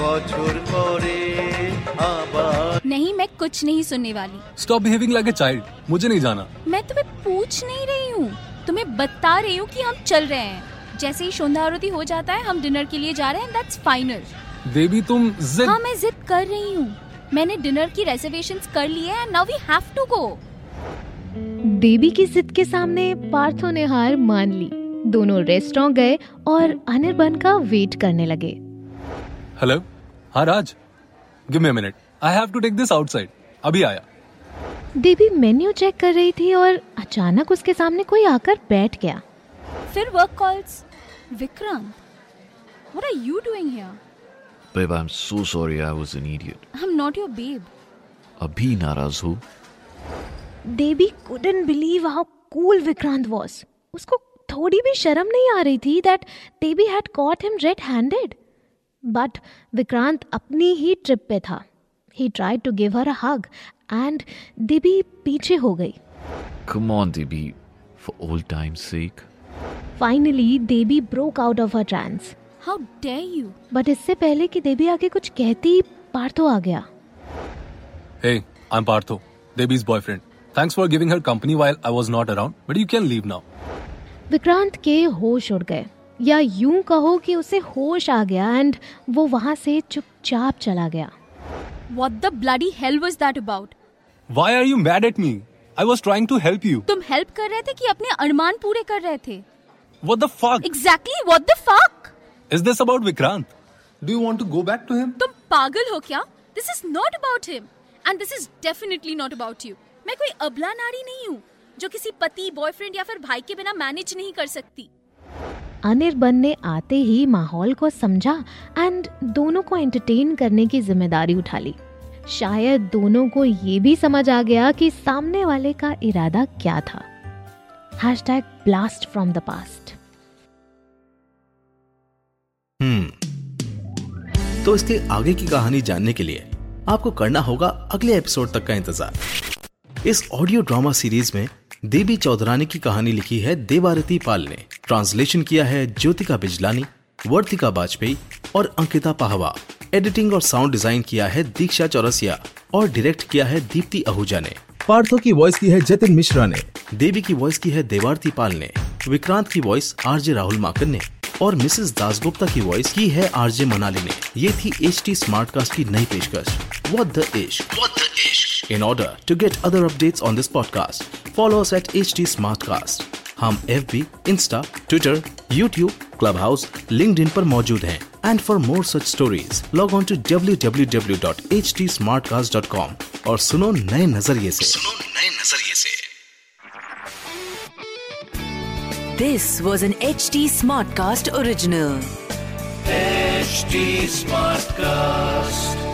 বছর পরে আবার नहीं मैं कुछ नहीं सुनने वाली stop behaving like a child मुझे नहीं जाना मैं तुम्हें पूछ नहीं रही हूँ तुम्हें बता रही हूँ कि हम चल रहे हैं जैसे ही संध्या आरती हो जाता है हम डिनर के लिए जा रहे हैं दैट्स फाइनल देवी तुम जिद हाँ मैं जिद कर रही हूँ मैंने डिनर की रिजर्वेशंस कर ली है now we have to go देवी की जिद के सामने पार्थो ने हार मान ली दोनों रेस्टोरेंट गए और अनिर्बन का वेट करने लगे हेलो हाँ Raj. Give me minute I have to take this outside अभी आया। देवी मेन्यू चेक कर रही थी और अचानक उसके सामने कोई आकर बैठ गया। फिर work calls Vikram what are you doing here babe I am so sorry I was an idiot I am not your babe अभी नाराज़ हो। Devi couldn't believe how cool Vikrant was उसको थोड़ी भी शर्म नहीं आ रही थी that Devi had caught him red handed But Vikrant अपनी ही ट्रिप पे था. He tried to give her a hug and देवी पीछे हो गई. Come on, Debi. For old time's sake. Finally, Devi broke out of her trance. How dare you? But इससे पहले कि देवी आगे कुछ कहती पार्थो आ गया Hey, I'm Partho, Devi's boyfriend. Thanks for giving her company while I was not around, but you can leave now. Vikrant के होश उड़ गए या यूँ कहो कि उसे होश आ गया एंड वो वहाँ से चुपचाप चला गया What the bloody hell was that about? Why are you mad at me? I was trying to help you. तुम हेल्प कर रहे थे कि अपने अरमान पूरे कर रहे थे What the fuck? Exactly, what the fuck? Is this about Vikrant? Do you want to go back to him? तुम पागल हो क्या this is not about him and this is definitely not about you मैं कोई अबला नारी नहीं हूँ जो किसी पति बॉयफ्रेंड या फिर भाई के बिना मैनेज नहीं कर सकती अनिर्बन ने आते ही माहौल को समझा एंड दोनों को एंटरटेन करने की ज़िम्मेदारी उठा ली। शायद दोनों को ये भी समझ आ गया कि सामने वाले का इरादा क्या था। Hashtag blast from the past तो इसके आगे की कहानी जानने के लिए आपको करना होगा अगले एपिसोड तक का इंतज़ार। इस ऑडियो ड्रामा सीरीज़ में देवी चौधरानी की कहानी लिखी है देवारती पाल ने। ट्रांसलेशन किया है ज्योतिका बिजलानी वर्तिका वाजपेयी और अंकिता पाहवा। एडिटिंग और साउंड डिज़ाइन किया है दीक्षा चौरसिया और डायरेक्ट किया है दीप्ति आहूजा ने। पार्थो की वॉइस की है जतिन मिश्रा ने। देवी की वॉइस की है देवारती पाल ने। विक्रांत की वॉइस आरजे राहुल माकन ने और मिसेस दासगुप्ता की वॉइस की है आरजे मनाली ने। ये थी एच टी स्मार्ट कास्ट की नई पेशकश। What the इश्क What the इश्क In order to get other updates on this podcast, follow us at HT Smartcast. हम FB, Insta, Twitter, YouTube, Clubhouse, LinkedIn पर मौजूद हैं and for more such stories log on to www.htsmartcast.com और सुनो नए नजरिए से सुनो नए नजरिए से This was an HD Smartcast original. HD Smartcast.